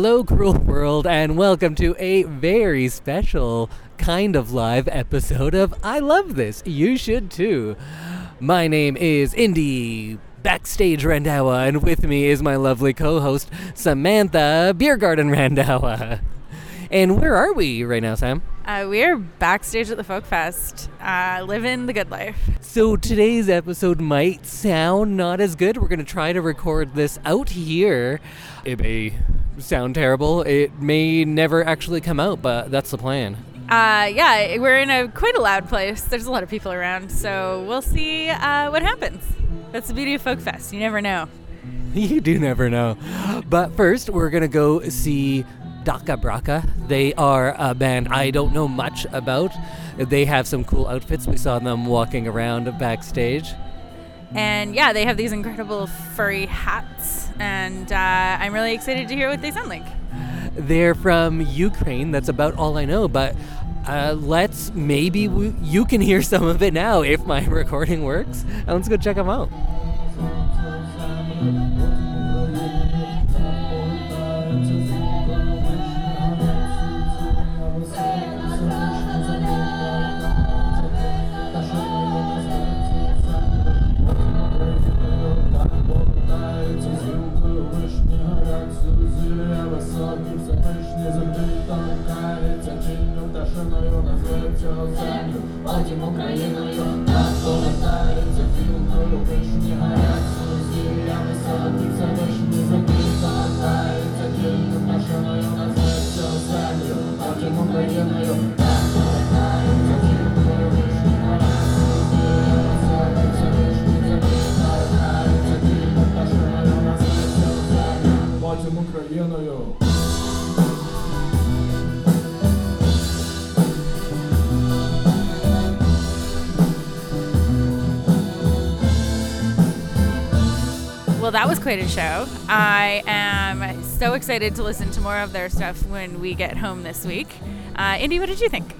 Hello, cruel world, and welcome to a very special kind of live episode of I Love This. You should too. My name is Indy Backstage Randhawa, and with me is my lovely co host, Samantha Beer Garden Randhawa. And where are we right now, Sam? Uh, we're backstage at the Folk Fest, uh, living the good life. So today's episode might sound not as good. We're going to try to record this out here. It may sound terrible. It may never actually come out, but that's the plan. Uh, yeah, we're in a quite a loud place. There's a lot of people around, so we'll see uh, what happens. That's the beauty of Folk Fest. You never know. You do never know. But first, we're going to go see DakhaBrakha. They are a band I don't know much about. They have some cool outfits. We saw them walking around backstage. And yeah, they have these incredible furry hats, and uh, I'm really excited to hear what they sound like. They're from Ukraine. That's about all I know, but uh, let's maybe we, you can hear some of it now if my recording works. And let's go check them out. That was quite a show. I am so excited to listen to more of their stuff when we get home this week. Uh, Indy, what did you think?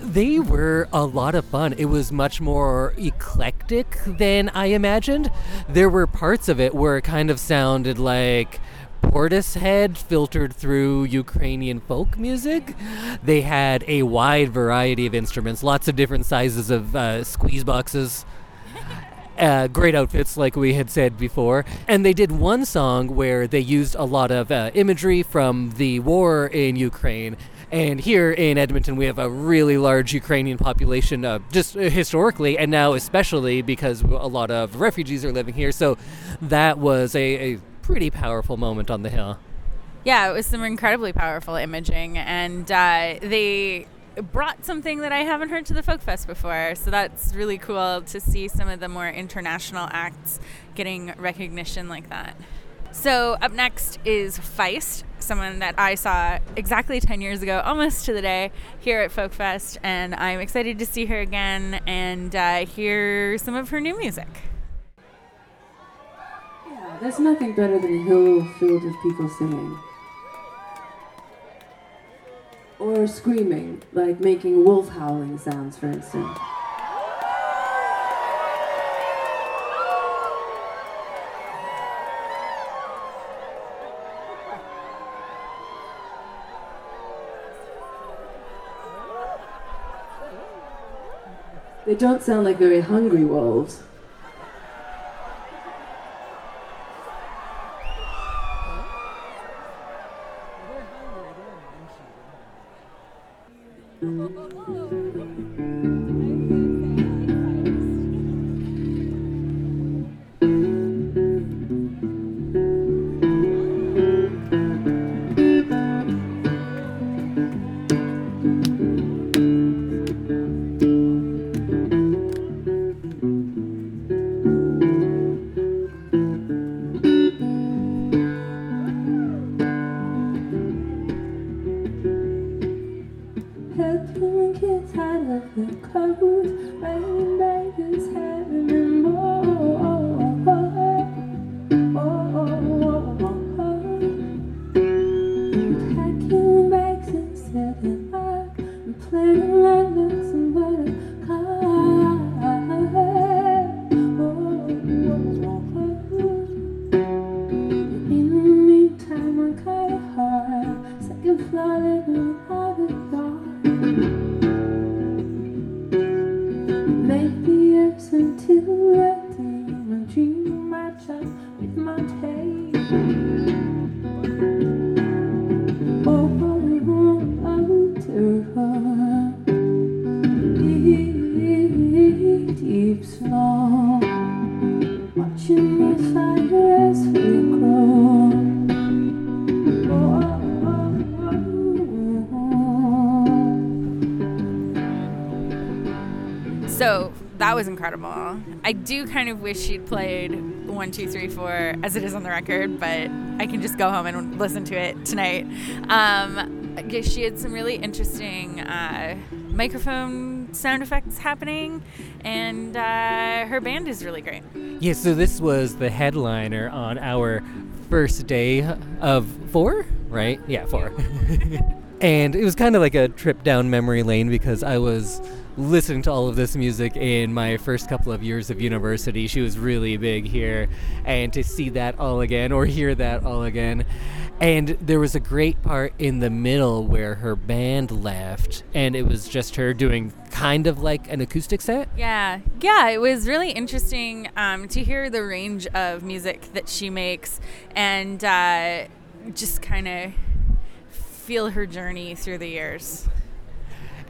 They were a lot of fun. It was much more eclectic than I imagined. There were parts of it where it kind of sounded like Portishead filtered through Ukrainian folk music. They had a wide variety of instruments, lots of different sizes of uh, squeeze boxes. Uh, great outfits, like we had said before. And they did one song where they used a lot of uh, imagery from the war in Ukraine. And here in Edmonton, we have a really large Ukrainian population, uh, just historically, and now especially because a lot of refugees are living here. So that was a, a pretty powerful moment on the hill. Yeah, it was some incredibly powerful imaging, and uh, they brought something that I haven't heard to the Folk Fest before. So that's really cool to see some of the more international acts getting recognition like that. So up next is Feist, someone that I saw exactly 10 years ago, almost to the day, here at Folk Fest, and I'm excited to see her again and uh, hear some of her new music. Yeah, there's nothing better than a hill filled with people singing. Or screaming, like making wolf howling sounds, for instance. They don't sound like very hungry wolves. 嗯。Do kind of wish she'd played one, two, three, four as it is on the record, but I can just go home and listen to it tonight. Um, I guess she had some really interesting uh, microphone sound effects happening, and uh, her band is really great. Yeah, so this was the headliner on our first day of four, right? Yeah, four. and it was kind of like a trip down memory lane because I was listening to all of this music in my first couple of years of university. She was really big here, and to see that all again or hear that all again. And there was a great part in the middle where her band left, and it was just her doing kind of like an acoustic set. Yeah, yeah, it was really interesting um, to hear the range of music that she makes and uh, just kind of feel her journey through the years.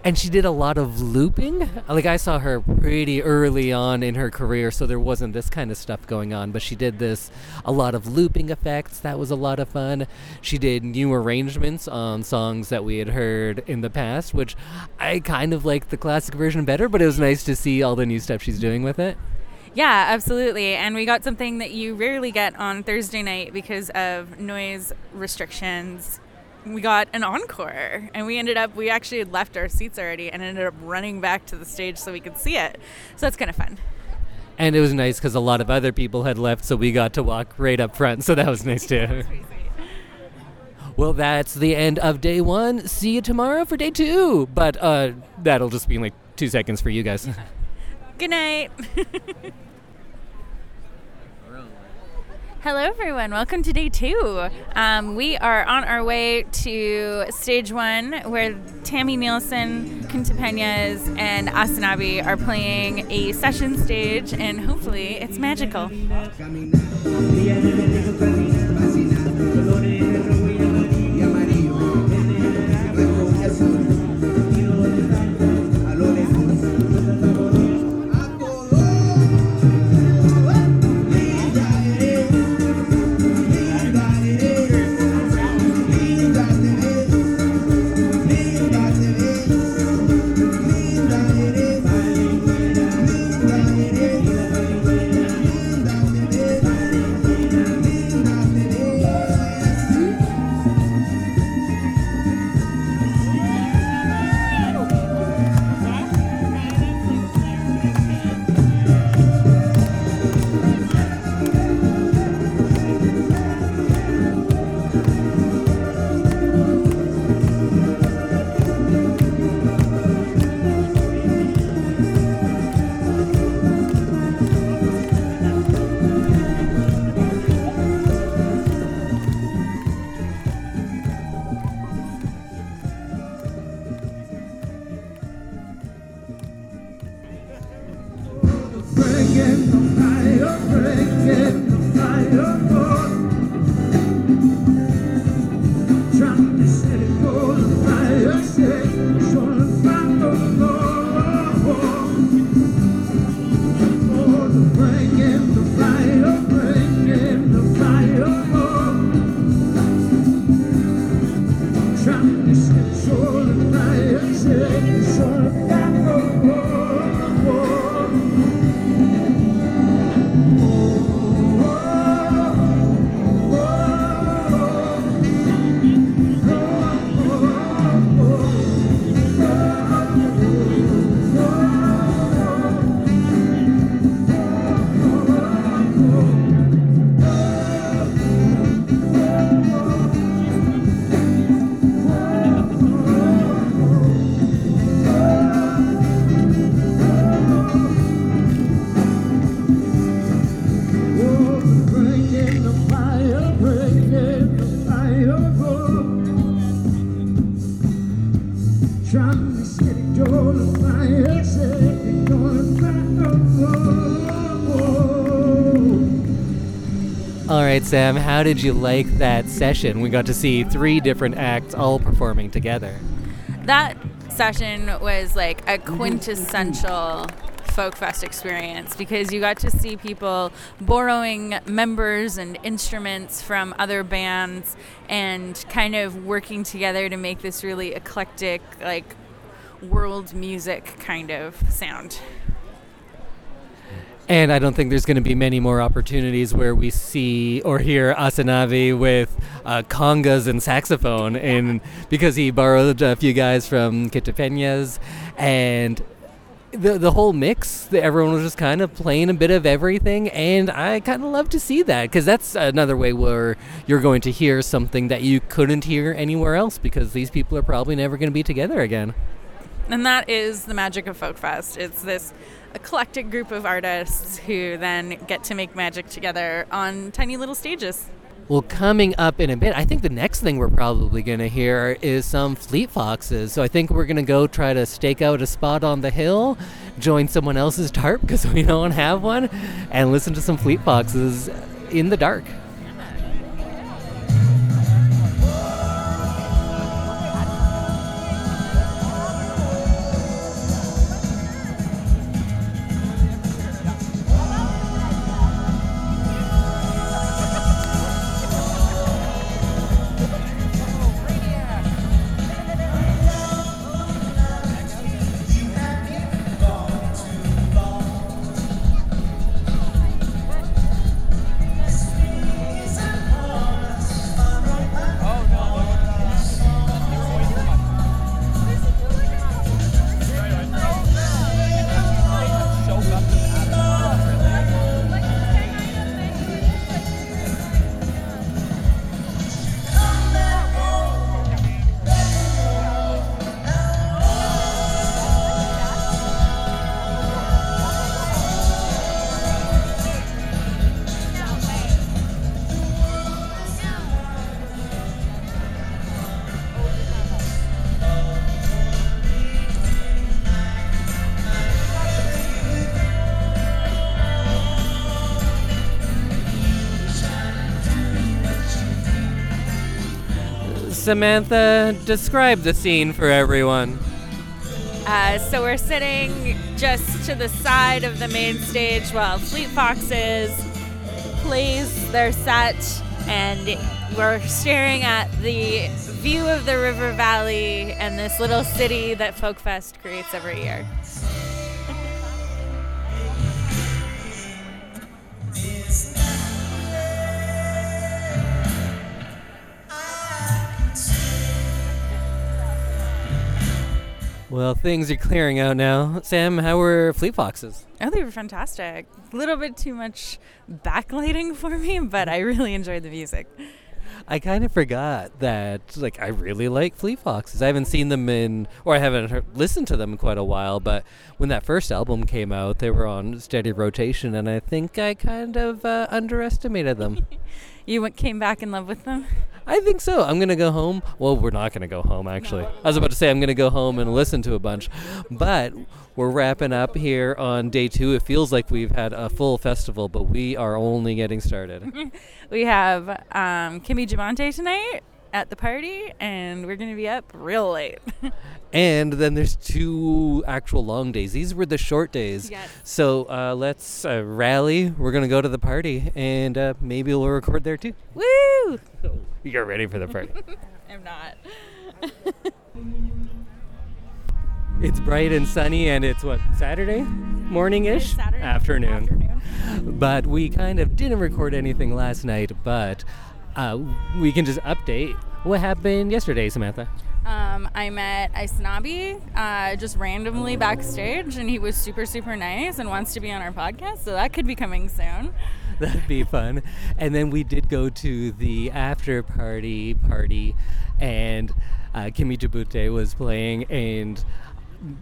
And she did a lot of looping. Like I saw her pretty early on in her career, so there wasn't this kind of stuff going on. But she did this a lot of looping effects. That was a lot of fun. She did new arrangements on songs that we had heard in the past, which I kind of like the classic version better. But it was nice to see all the new stuff she's doing with it. Yeah, absolutely. And we got something that you rarely get on Thursday night because of noise restrictions. We got an encore, and we ended up, we actually had left our seats already and ended up running back to the stage so we could see it. So that's kind of fun. And it was nice because a lot of other people had left, so we got to walk right up front. So that was nice too. Well, that's the end of day one. See you tomorrow for day two. But uh, that'll just be in like two seconds for you guys. Good night. Hello, everyone. Welcome to day two. Um, we are on our way to stage one, where Tami Neilson, Quinta Peñas, and Aysanabee are playing a session stage, and hopefully it's magical. I'm tired of breaking, the fire falling. Right, Sam, how did you like that session? We got to see three different acts all performing together. That session was like a quintessential folk fest experience because you got to see people borrowing members and instruments from other bands and kind of working together to make this really eclectic like world music kind of sound. And I don't think there's going to be many more opportunities where we see or hear Aysanabee with uh, congas and saxophone, and because he borrowed a few guys from Quinta Peñas, and the the whole mix, the, everyone was just kind of playing a bit of everything, and I kind of love to see that because that's another way where you're going to hear something that you couldn't hear anywhere else because these people are probably never going to be together again. And that is the magic of Folk Fest. It's this eclectic group of artists who then get to make magic together on tiny little stages. Well, coming up in a bit, I think the next thing we're probably going to hear is some Fleet Foxes. So I think we're going to go try to stake out a spot on the hill, join someone else's tarp because we don't have one, and listen to some Fleet Foxes in the dark. Samantha, describe the scene for everyone. Uh, so we're sitting just to the side of the main stage while Fleet Foxes plays their set, and we're staring at the view of the river valley and this little city that Folkfest creates every year. Well, things are clearing out now. Sam, how were Fleet Foxes? Oh, they were fantastic. A little bit too much backlighting for me, but I really enjoyed the music. I kind of forgot that, like, I really like Fleet Foxes. I haven't seen them in, or I haven't heard, listened to them in quite a while, but when that first album came out, they were on steady rotation, and I think I kind of uh, underestimated them. You went, came back in love with them? I think so. I'm going to go home. Well, we're not going to go home, actually. I was about to say I'm going to go home and listen to a bunch, but we're wrapping up here on day two. It feels like we've had a full festival, but we are only getting started. We have um, Kimi Djabate tonight at the party, and we're going to be up real late. and then there's two actual long days. These were the short days. Yes. So uh, let's uh, rally. We're going to go to the party, and uh, maybe we'll record there too. Woo! You're ready for the party. I'm not. it's bright and sunny, and it's what, Saturday morning ish? Saturday Afternoon. afternoon. But we kind of didn't record anything last night, but uh, we can just update what happened yesterday, Samantha. Um, I met Aysanabee uh, just randomly backstage, and he was super, super nice and wants to be on our podcast, so that could be coming soon. That'd be fun. And then we did go to the after party party, and uh, Kimi Djabate was playing, and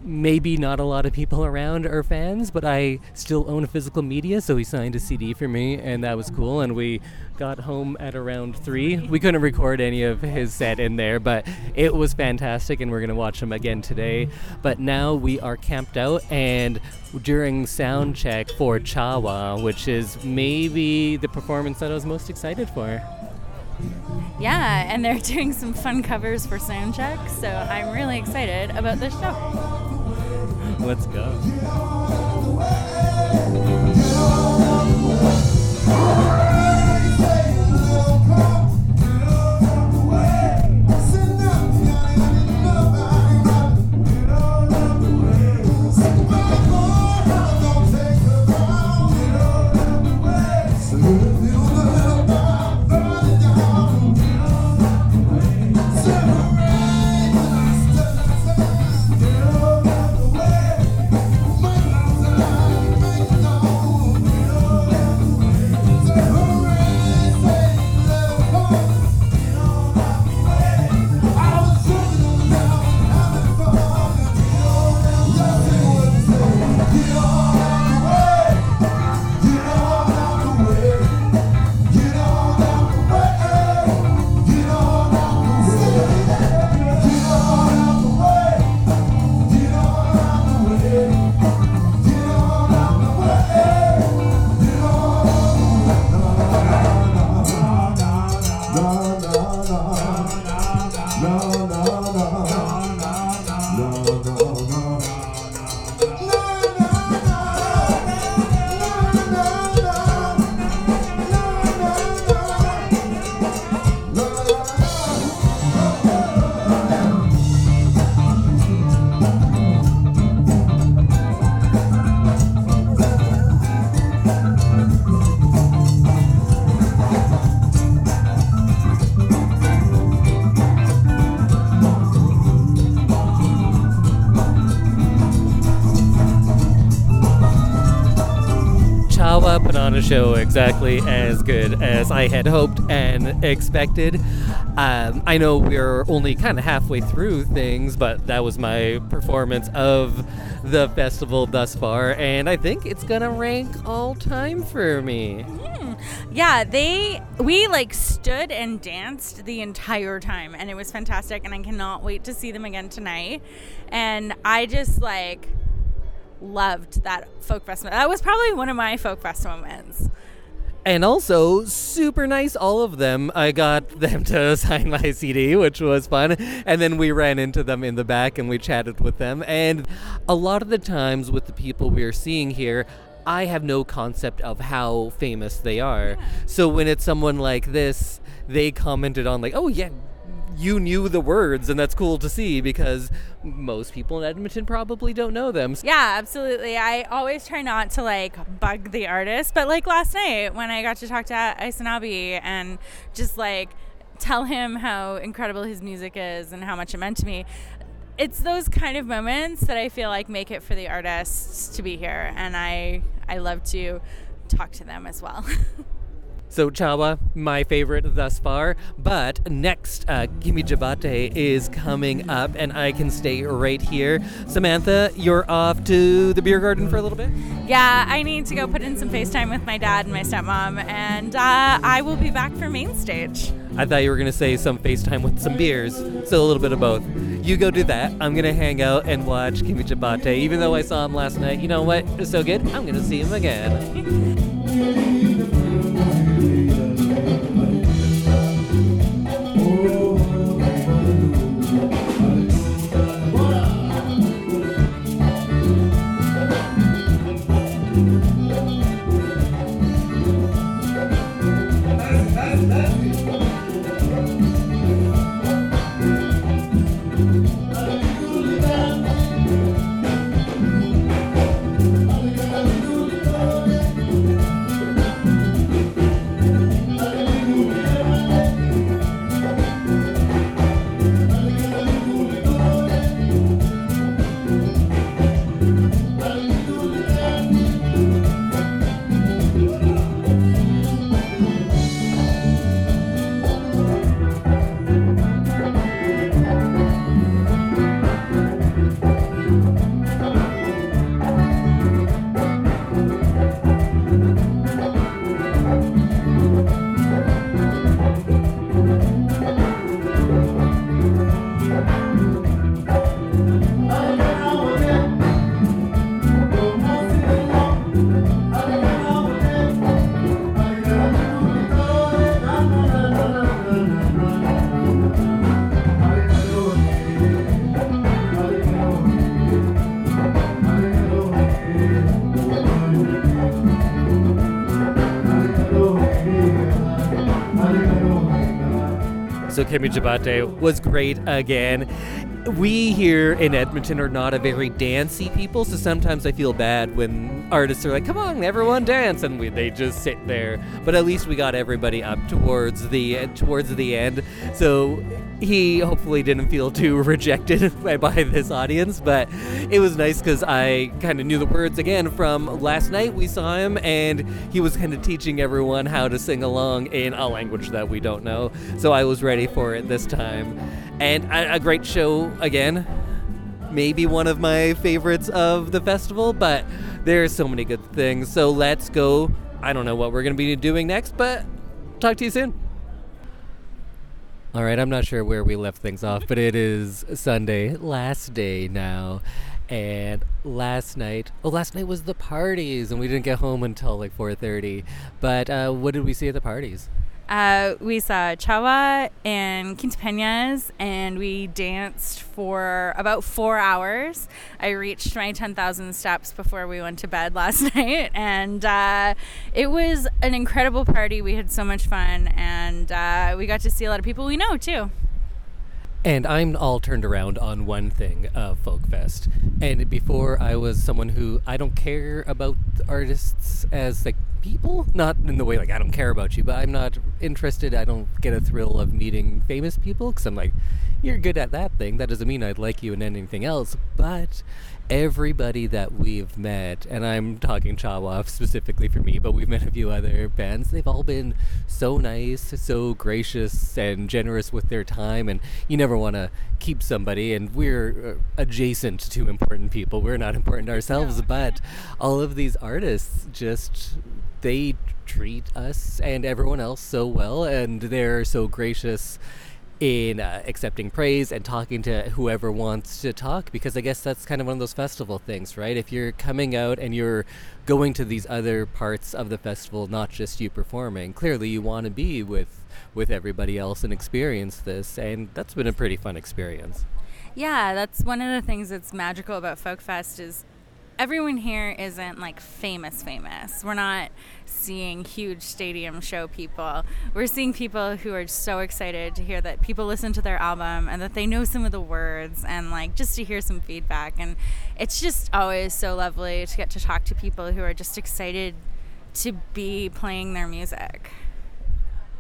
maybe not a lot of people around are fans, but I still own a physical media, so he signed a CD for me, and that was cool. And we got home at around three. We couldn't record any of his set in there, but it was fantastic, and we're gonna watch him again today. But now we are camped out, and during sound check for Cha Wa, which is maybe the performance that I was most excited for. Yeah, and they're doing some fun covers for Soundcheck, so I'm really excited about this show. Let's go. Show exactly as good as I had hoped and expected. Um, I know we're only kind of halfway through things, but that was my performance of the festival thus far, and I think it's gonna rank all time for me. Yeah, they we like stood and danced the entire time and it was fantastic and I cannot wait to see them again tonight. And I just like loved that folk fest. That was probably one of my folk fest moments. And also, super nice, all of them. I got them to sign my CD, which was fun. And then we ran into them in the back and we chatted with them. And a lot of the times, with the people we are seeing here, I have no concept of how famous they are. So when it's someone like this, they commented on, like, oh, yeah, you knew the words, and that's cool to see because most people in Edmonton probably don't know them. Yeah, absolutely. I always try not to like bug the artist, but like last night when I got to talk to Aysanabee and just like tell him how incredible his music is and how much it meant to me. It's those kind of moments that I feel like make it for the artists to be here and I I love to talk to them as well. So Cha Wa, my favorite thus far. But next, uh, Kimi Djabate is coming up, and I can stay right here. Samantha, you're off to the beer garden for a little bit. yeah, I need to go put in some FaceTime with my dad and my stepmom and uh, I will be back for main stage. I thought you were gonna say some FaceTime with some beers, so a little bit of both. You go do that. I'm gonna hang out and watch Kimi Djabate. Even though I saw him last night, you know what? It's so good. I'm gonna see him again. Kimi Djabate was great again. We here in Edmonton are not a very dancey people, so sometimes I feel bad when artists are like, "Come on, everyone dance," and we, they just sit there. But at least we got everybody up towards the towards the end, so he hopefully didn't feel too rejected by, by this audience. But it was nice because I kind of knew the words again from last night. We saw him, and he was kind of teaching everyone how to sing along in a language that we don't know. So I was ready for it this time, and a, a great show again. Maybe one of my favorites of the festival, but there are so many good things. So let's go. I don't know what we're going to be doing next, but talk to you soon. All right, I'm not sure where we left things off, but it is Sunday, last day now. And last night, oh, last night was the parties, and we didn't get home until like 4:30. But uh, what did we see at the parties? Uh, we saw Cha Wa and Quinta Peñas, and we danced for about four hours. I reached my 10,000 steps before we went to bed last night, and uh, it was an incredible party. We had so much fun, and uh, we got to see a lot of people we know too. And I'm all turned around on one thing of Folkfest. And before I was someone who I don't care about artists as like people, not in the way like I don't care about you, but I'm not interested. I don't get a thrill of meeting famous people because I'm like, you're good at that thing. That doesn't mean I'd like you in anything else. But everybody that we've met, and I'm talking Cha Wa specifically for me, but we've met a few other bands, they've all been so nice, so gracious, and generous with their time. And you never want to keep somebody, and we're uh, adjacent to important people. We're not important ourselves, but all of these artists just, they treat us and everyone else so well, and they're so gracious in uh, accepting praise and talking to whoever wants to talk because I guess that's kind of one of those festival things, right? If you're coming out and you're going to these other parts of the festival, not just you performing, clearly you want to be with with everybody else and experience this, and that's been a pretty fun experience. Yeah, that's one of the things that's magical about Folk Fest is everyone here isn't like famous famous. We're not seeing huge stadium show people. We're seeing people who are so excited to hear that people listen to their album and that they know some of the words and like just to hear some feedback and it's just always so lovely to get to talk to people who are just excited to be playing their music.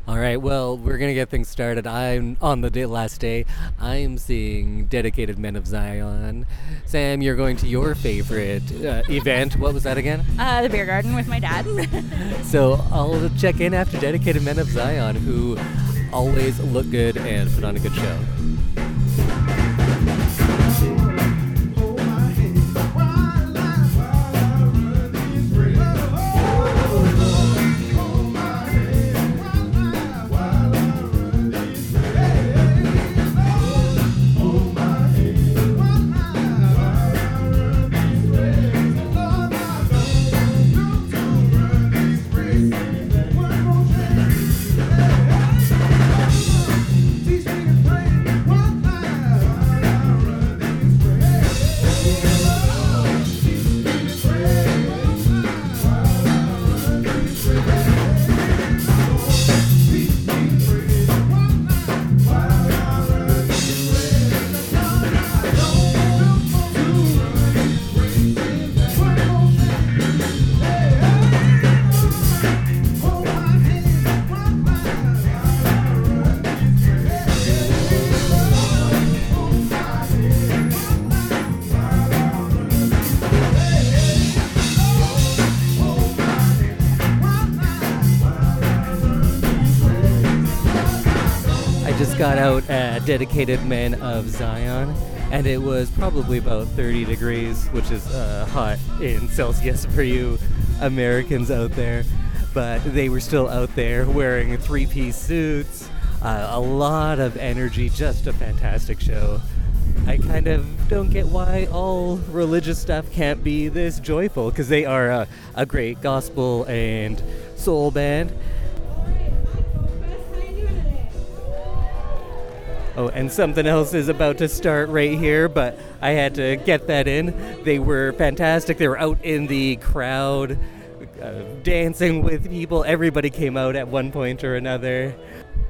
All right, well, we're going to get things started. I'm on the day, last day. I'm seeing Dedicated Men of Zion. Sam, you're going to your favorite uh, event. What was that again? Uh, the beer garden with my dad. So I'll check in after Dedicated Men of Zion, who always look good and put on a good show. Out at Dedicated Men of Zion, and it was probably about 30 degrees, which is uh, hot in Celsius for you Americans out there. But they were still out there wearing three piece suits, uh, a lot of energy, just a fantastic show. I kind of don't get why all religious stuff can't be this joyful, because they are a, a great gospel and soul band. Oh, and something else is about to start right here, but I had to get that in. They were fantastic. They were out in the crowd, uh, dancing with people. Everybody came out at one point or another.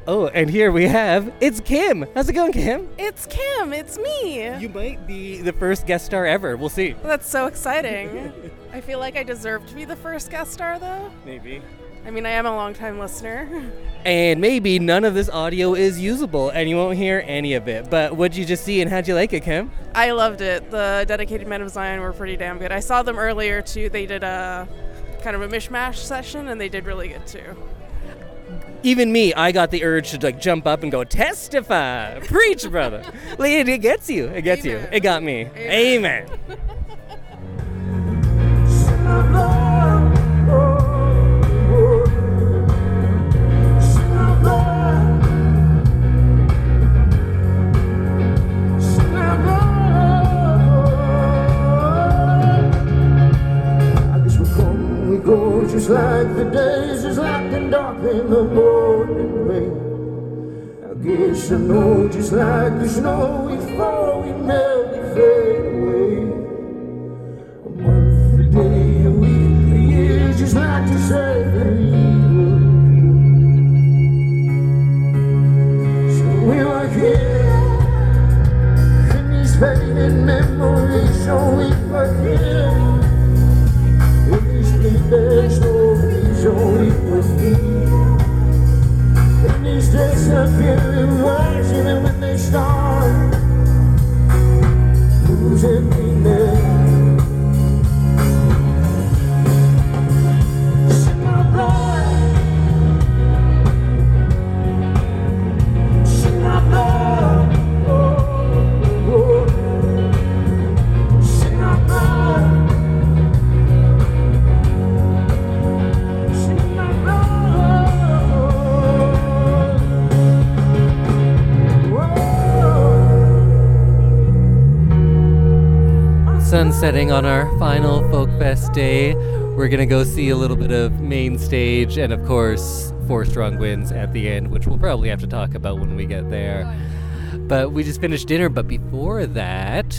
Oh, and here we have it's Kim. How's it going, Kim? It's Kim. It's me. You might be the first guest star ever. We'll see. That's so exciting. I feel like I deserve to be the first guest star, though. Maybe. I mean, I am a longtime listener. And maybe none of this audio is usable and you won't hear any of it. But what'd you just see and how'd you like it, Kim? I loved it. The Dedicated Men of Zion were pretty damn good. I saw them earlier, too. They did a kind of a mishmash session, and they did really good, too. Even me, I got the urge to like jump up and go testify, preach, brother. it, gets you. It gets you. It got me. Amen. I just like the days is like the dark in the morning rain. I guess I know, just like the snow, we fall, we never fade away. A month, a day, a week, a year, just like to say the. So we were here, in these faded memories, so we here. These setting on our final Folk Fest day. We're gonna go see a little bit of main stage and of course four strong winds at the end, which we'll probably have to talk about when we get there. But we just finished dinner, but before that,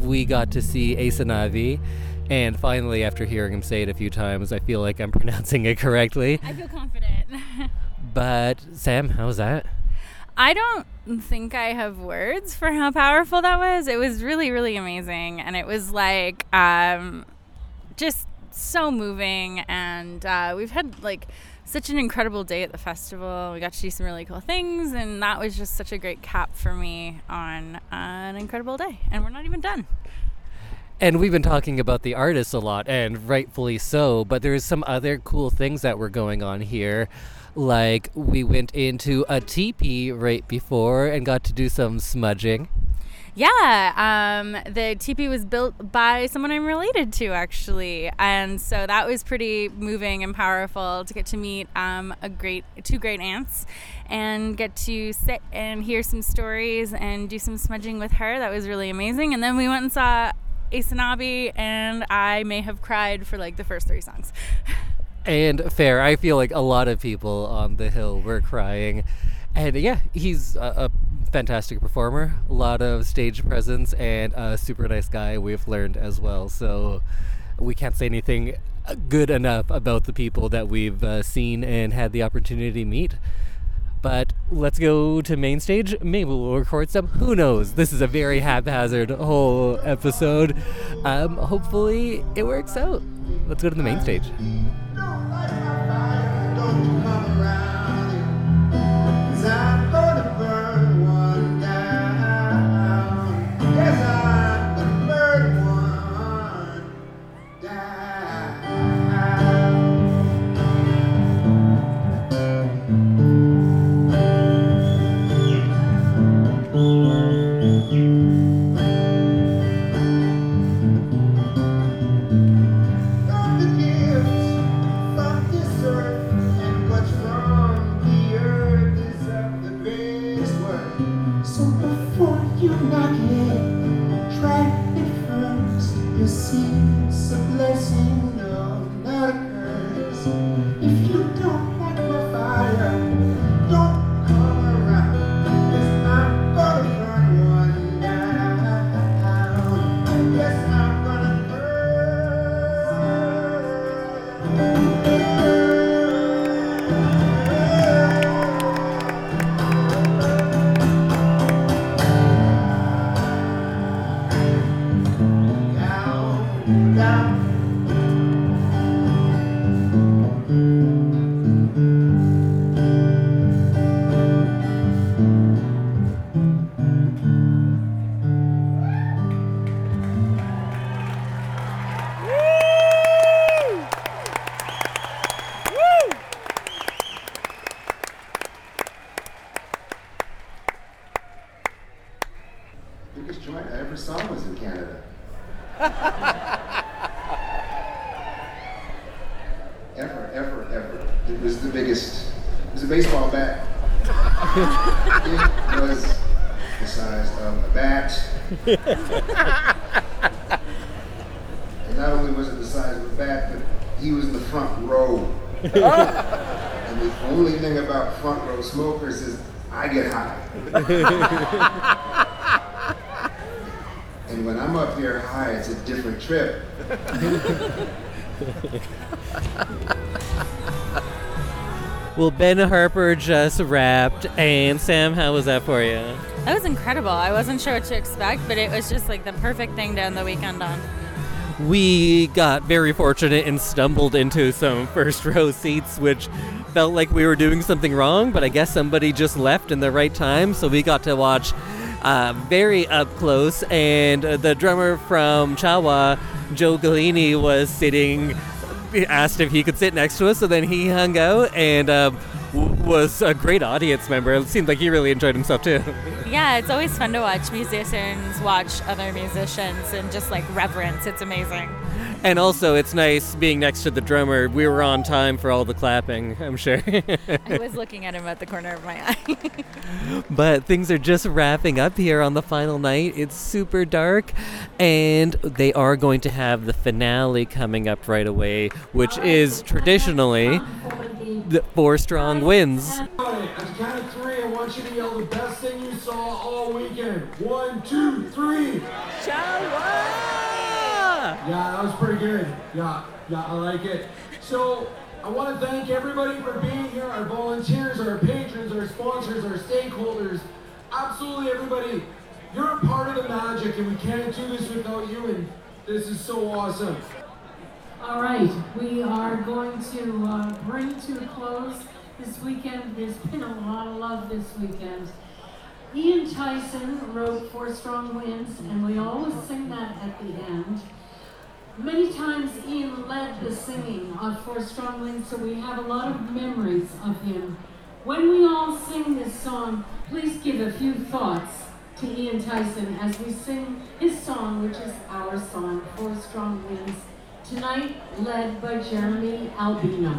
we got to see Aysanabee. And finally, after hearing him say it a few times, I feel like I'm pronouncing it correctly. I feel confident. But Sam, how was that? I don't think I have words for how powerful that was. It was really, really amazing, and it was like um, just so moving. And uh, we've had like such an incredible day at the festival. We got to do some really cool things, and that was just such a great cap for me on an incredible day. And we're not even done. And we've been talking about the artists a lot, and rightfully so, but there's some other cool things that were going on here. Like, we went into a teepee right before and got to do some smudging. Yeah, um, the teepee was built by someone I'm related to, actually, and so that was pretty moving and powerful to get to meet um, a great two great aunts and get to sit and hear some stories and do some smudging with her. That was really amazing. And then we went and saw Aysanabee, and I may have cried for like the first three songs. And fair, I feel like a lot of people on the hill were crying. And yeah, he's a, a fantastic performer, a lot of stage presence, and a super nice guy, we've learned as well. So we can't say anything good enough about the people that we've uh, seen and had the opportunity to meet. But let's go to main stage. Maybe we'll record some. Who knows? This is a very haphazard whole episode. Um, hopefully, it works out. Let's go to the main stage. Only thing about front row smokers is I get high. and when I'm up here high, it's a different trip. Well, Ben Harper just rapped, and Sam, how was that for you? That was incredible. I wasn't sure what to expect, but it was just like the perfect thing to end the weekend on. We got very fortunate and stumbled into some first row seats, which felt like we were doing something wrong, but I guess somebody just left in the right time, so we got to watch uh, very up close. And uh, the drummer from Cha Wa, Joe Gelini, was sitting asked if he could sit next to us, so then he hung out and um, w- was a great audience member. It seemed like he really enjoyed himself too. Yeah, it's always fun to watch musicians watch other musicians and just like reverence. It's amazing. And also, it's nice being next to the drummer. We were on time for all the clapping, I'm sure. I was looking at him at the corner of my eye. but things are just wrapping up here on the final night. It's super dark, and they are going to have the finale coming up right away, which is traditionally the Four Strong Winds. At the count of three, I want you to yell the best thing you saw all weekend. One, two, three. Yeah, that was pretty good. Yeah, yeah, I like it. So I want to thank everybody for being here, our volunteers, our patrons, our sponsors, our stakeholders, absolutely everybody. You're a part of the magic, and we can't do this without you, and this is so awesome. All right, we are going to uh, bring to a close this weekend. There's been a lot of love this weekend. Ian Tyson wrote Four Strong Winds, and we always sing that at the end. Many times Ian led the singing on Strong Winds, so we have a lot of memories of him. When we all sing this song, please give a few thoughts to Ian Tyson as we sing his song, which is our song, Four Strong Winds, tonight led by Jeremy Albino.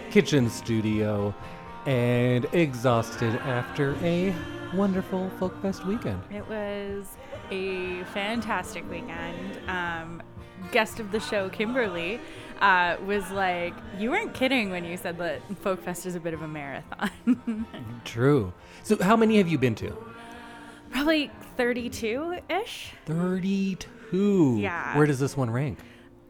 Kitchen Studio and exhausted after a wonderful Folk Fest weekend. It was a fantastic weekend. Um, guest of the show, Kimberly, uh, was like, You weren't kidding when you said that Folk Fest is a bit of a marathon. True. So, how many have you been to? Probably 32 ish. 32. Yeah. Where does this one rank?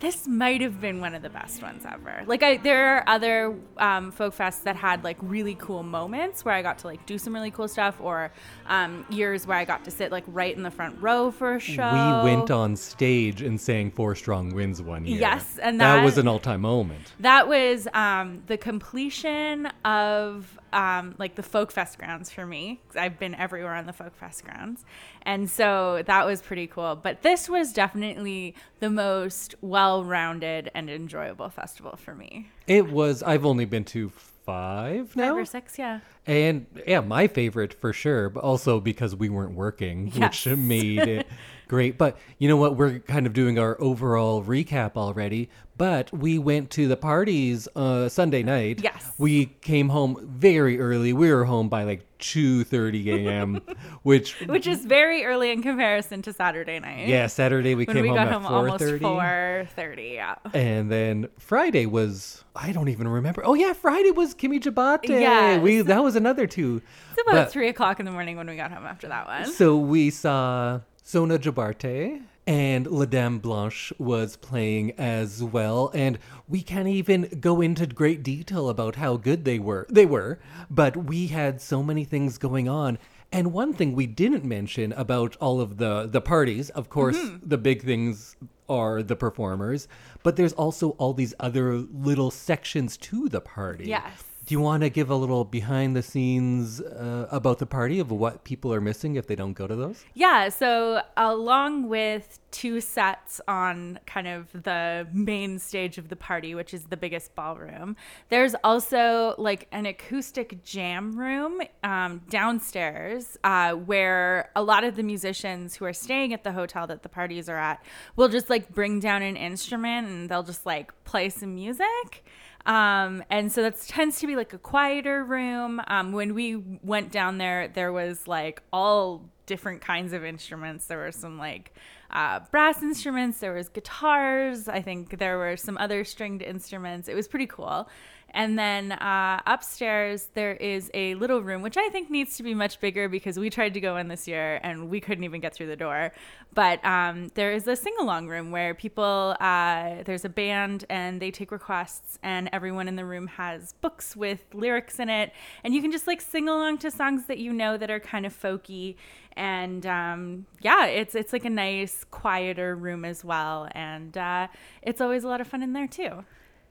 This might have been one of the best ones ever. Like, I, there are other um, folk fests that had like really cool moments where I got to like do some really cool stuff, or um, years where I got to sit like right in the front row for a show. We went on stage and sang Four Strong Winds one year. Yes, and that, was an all time moment. That was um, the completion of um, like the folk fest grounds for me. I've been everywhere on the folk fest grounds, and so that was pretty cool. But this was definitely the most well-rounded and enjoyable festival for me. It was, I've only been to five now. Five or six, yeah. And yeah, my favorite for sure, but also because we weren't working, Yes. which made it great. But you know what? We're kind of doing our overall recap already. But we went to the parties uh, Sunday night. Yes. We came home very early. We were home by like two thirty a.m., which Which is very early in comparison to Saturday night. yeah, Saturday we when came we home got at home four almost thirty. four thirty. Yeah. And then Friday was I don't even remember. Oh yeah, Friday was Kimi Djabate. Yes. We that was another two. It's about But- three o'clock in the morning when we got home after that one. So we saw Sona Jobarteh and La Dame Blanche was playing as well. And we can't even go into great detail about how good they were. They were, but we had so many things going on. And one thing we didn't mention about all of the the parties, of course, Mm-hmm. the big things are the performers, but there's also all these other little sections to the party. Yes. Do you want to give a little behind the scenes uh, about the party of what people are missing if they don't go to those? Yeah, so along with two sets on kind of the main stage of the party, which is the biggest ballroom, there's also like an acoustic jam room um, downstairs uh, where a lot of the musicians who are staying at the hotel that the parties are at will just like bring down an instrument and they'll just like play some music. Um, and so that tends to be like a quieter room. Um, when we went down there, there was like all different kinds of instruments. There were some like uh, brass instruments, there was guitars. I think there were some other stringed instruments. It was pretty cool. And then uh, upstairs, there is a little room, which I think needs to be much bigger because we tried to go in this year and we couldn't even get through the door. But um, there is a sing along room where people, uh, there's a band and they take requests, and everyone in the room has books with lyrics in it. And you can just like sing along to songs that you know that are kind of folky. And um, yeah, it's, it's like a nice, quieter room as well. And uh, it's always a lot of fun in there too.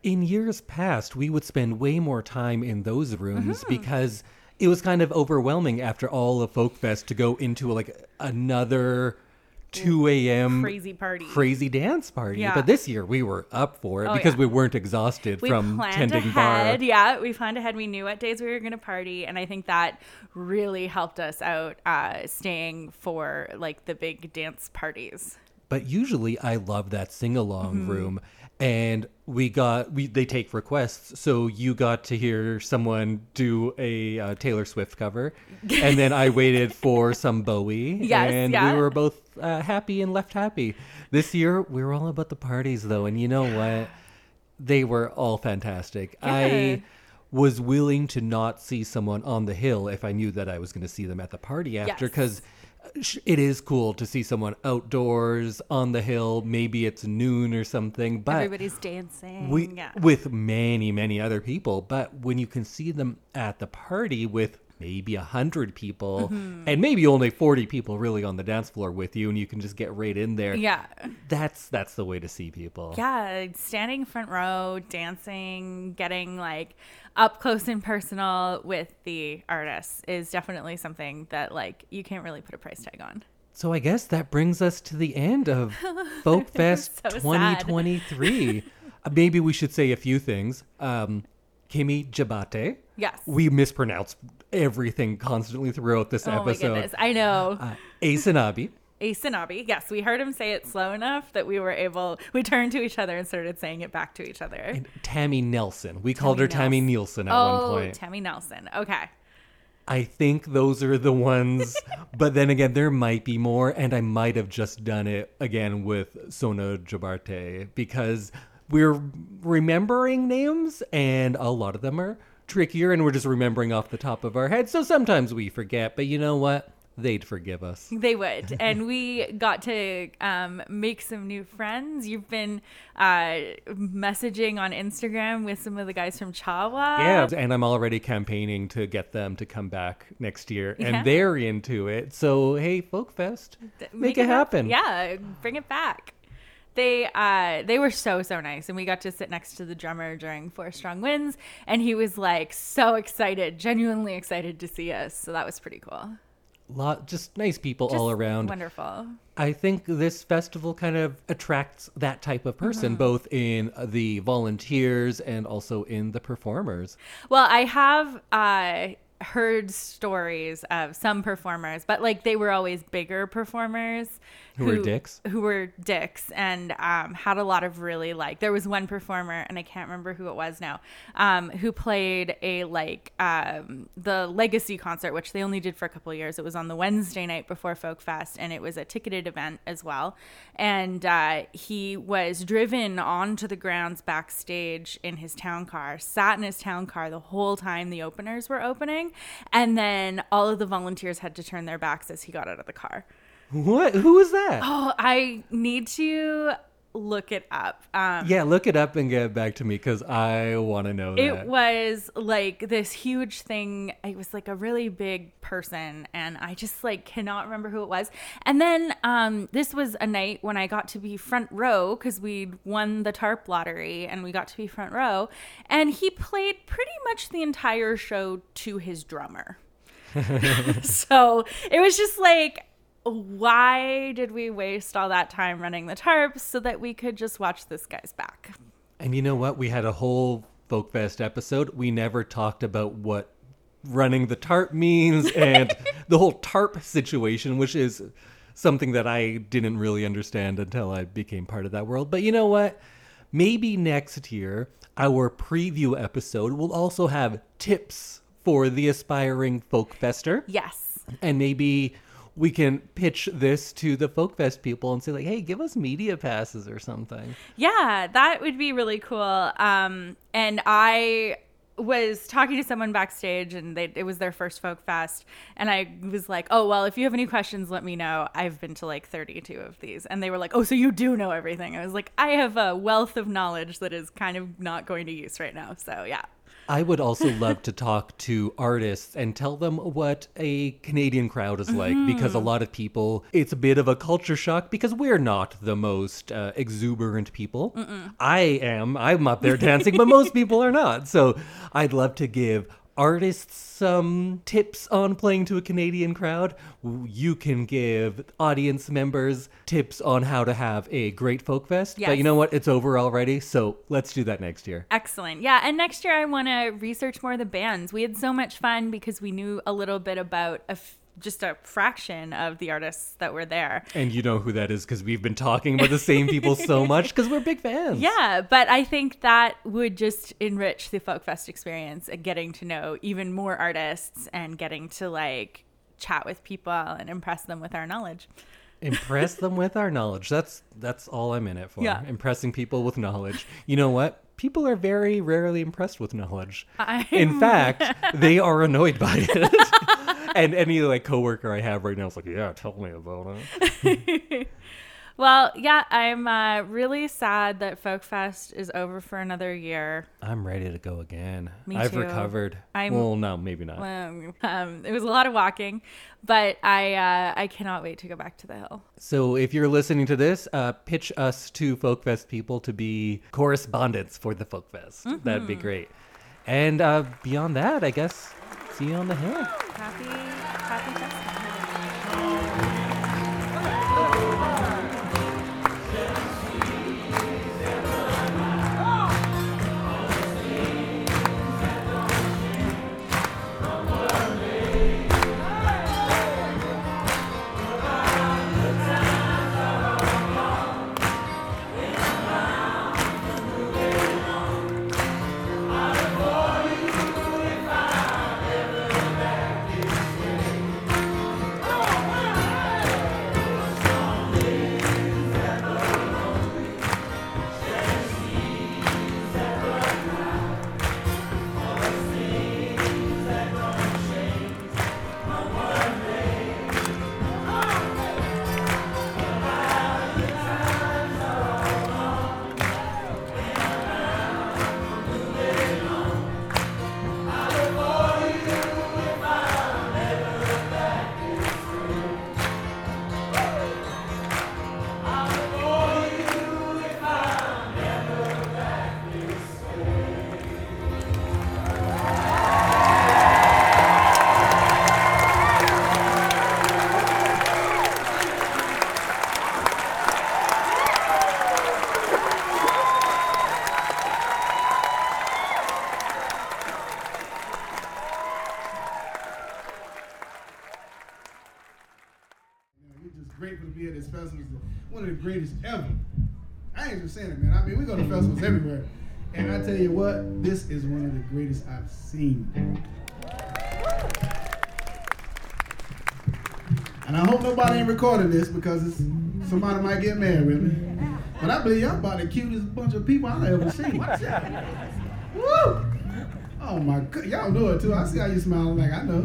In years past, we would spend way more time in those rooms Mm-hmm. because it was kind of overwhelming after all of Folk Fest to go into like another 2 a.m. Crazy party. crazy dance party. Yeah. But this year we were up for it Oh, because yeah. we weren't exhausted we from planned tending ahead. bar. Yeah, we planned ahead. We knew what days we were going to party, and I think that really helped us out uh, staying for like the big dance parties. But usually I love that sing along Mm-hmm. room. And we got we they take requests, so you got to hear someone do a uh, Taylor Swift cover, and then I waited for some Bowie, Yes, and yeah. we were both uh, happy and left happy. This year we were all about the parties though, and you know what? They were all fantastic. I was willing to not see someone on the hill if I knew that I was going to see them at the party after Yes. It is cool to see someone outdoors on the hill. Maybe it's noon or something, but Everybody's dancing. we yeah. with many many other people. But when you can see them at the party with maybe a hundred people, Mm-hmm. and maybe only forty people really on the dance floor with you, and you can just get right in there. Yeah. That's that's the way to see people. Yeah, standing front row, dancing, getting like up close and personal with the artists is definitely something that like you can't really put a price tag on. So I guess that brings us to the end of Folk Fest So 2023. Uh, Maybe we should say a few things. Um, Kimi Djabate. Yes. We mispronounce everything constantly throughout this oh my episode. goodness. I know. Uh, Aysanabee. Aysanabee. Yes, we heard him say it slow enough that we were able we turned to each other and started saying it back to each other. and Tammy Nelson. We called her Tammy Tammy Nielsen at oh, one point. Tammy Nelson. Okay. I think those are the ones, but then again, there might be more, and I might have just done it again with Sona Jobarteh because we're remembering names, and a lot of them are trickier, and we're just remembering off the top of our head. So sometimes we forget, but you know what? They'd forgive us. They would. and we got to um, make some new friends. You've been uh, messaging on Instagram with some of the guys from Cha Wa. Yeah, and I'm already campaigning to get them to come back next year, and Yeah. they're into it. So hey, Folk Fest, make, it happen. Yeah, bring it back. They uh they were so so nice and we got to sit next to the drummer during Four Strong Winds and he was like so excited, genuinely excited to see us. So that was pretty cool. lot just nice people Just all around. Wonderful. I think this festival kind of attracts that type of person, Mm-hmm. both in the volunteers and also in the performers. Well, I have uh, heard stories of some performers, but like they were always bigger performers Who were dicks? Who were dicks and um, had a lot of really like. There was one performer, and I can't remember who it was now, um, who played a like um, the Legacy concert, which they only did for a couple of years. It was on the Wednesday night before Folk Fest, and it was a ticketed event as well. And uh, he was driven onto the grounds backstage in his town car, sat in his town car the whole time the openers were opening, and then all of the volunteers had to turn their backs as he got out of the car. What? Who was that? Oh, I need to look it up. Um, Yeah, look it up and get back to me because I want to know It that. was like this huge thing. It was like a really big person, and I just like cannot remember who it was. And then um, this was a night when I got to be front row because we'd won the tarp lottery, and we got to be front row. And he played pretty much the entire show to his drummer. so it was just like. Why did we waste all that time running the tarps so that we could just watch this guy's back? and you know what? We had a whole Folk Fest episode. We never talked about what running the tarp means and the whole tarp situation, which is something that I didn't really understand until I became part of that world. But you know what? Maybe next year, our preview episode will also have tips for the aspiring folk fester. Yes. And maybe we can pitch this to the folk fest people and say like, "Hey, give us media passes or something." Yeah, that would be really cool. Um, and I was talking to someone backstage, and they, it was their first folk fest, and I was like, "Oh well, if you have any questions, let me know." I've been to like 32 of these, and they were like, "Oh, so you do know everything?" I was like, "I have a wealth of knowledge that is kind of not going to use right now." So yeah. I would also love to talk to artists and tell them what a Canadian crowd is like because a lot of people, it's a bit of a culture shock because we're not the most uh, exuberant people. I am. I'm up there dancing, but most people are not. So I'd love to give artists some tips on playing to a Canadian crowd. You can give audience members tips on how to have a great folk fest. But you know what? It's over already. So let's do that next year. Excellent. Yeah. And next year, I want to research more of the bands. We had so much fun because we knew a little bit about a f- just a fraction of the artists that were there. And you know who that is because we've been talking about the same people so much because we're big fans. Yeah, but I think that would just enrich the Folk Fest experience and getting to know even more artists and getting to like chat with people and impress them with our knowledge. Impress them with our knowledge. That's that's all I'm in it for. Yeah. Impressing people with knowledge. You know what? People are very rarely impressed with knowledge. I'm- In fact, they are annoyed by it. and any like coworker I have right now is like, "Yeah, tell me about it." Well, yeah, I'm uh, really sad that Folk Fest is over for another year. I'm ready to go again. Me I've too. recovered. I'm- well, no, maybe not. Um, um, it was a lot of walking, but I uh, I cannot wait to go back to the hill. So if you're listening to this, uh, pitch us to Folk Fest people to be correspondents for the Folkfest. That'd Mm-hmm. be great. And uh, beyond that, I guess, see you on the hill. Happy Happy Festival. The greatest ever. I ain't just saying it, man. I mean, we go to festivals everywhere. And I tell you what, this is one of the greatest I've seen. And I hope nobody ain't recording this because it's, somebody might get mad with me. But I believe y'all about the cutest bunch of people I've ever seen. Watch that. Woo! Oh my god, y'all know it too. I see how you smiling like I know.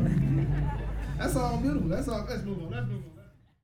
That's all beautiful. That's all. Let's move on. Let's move on.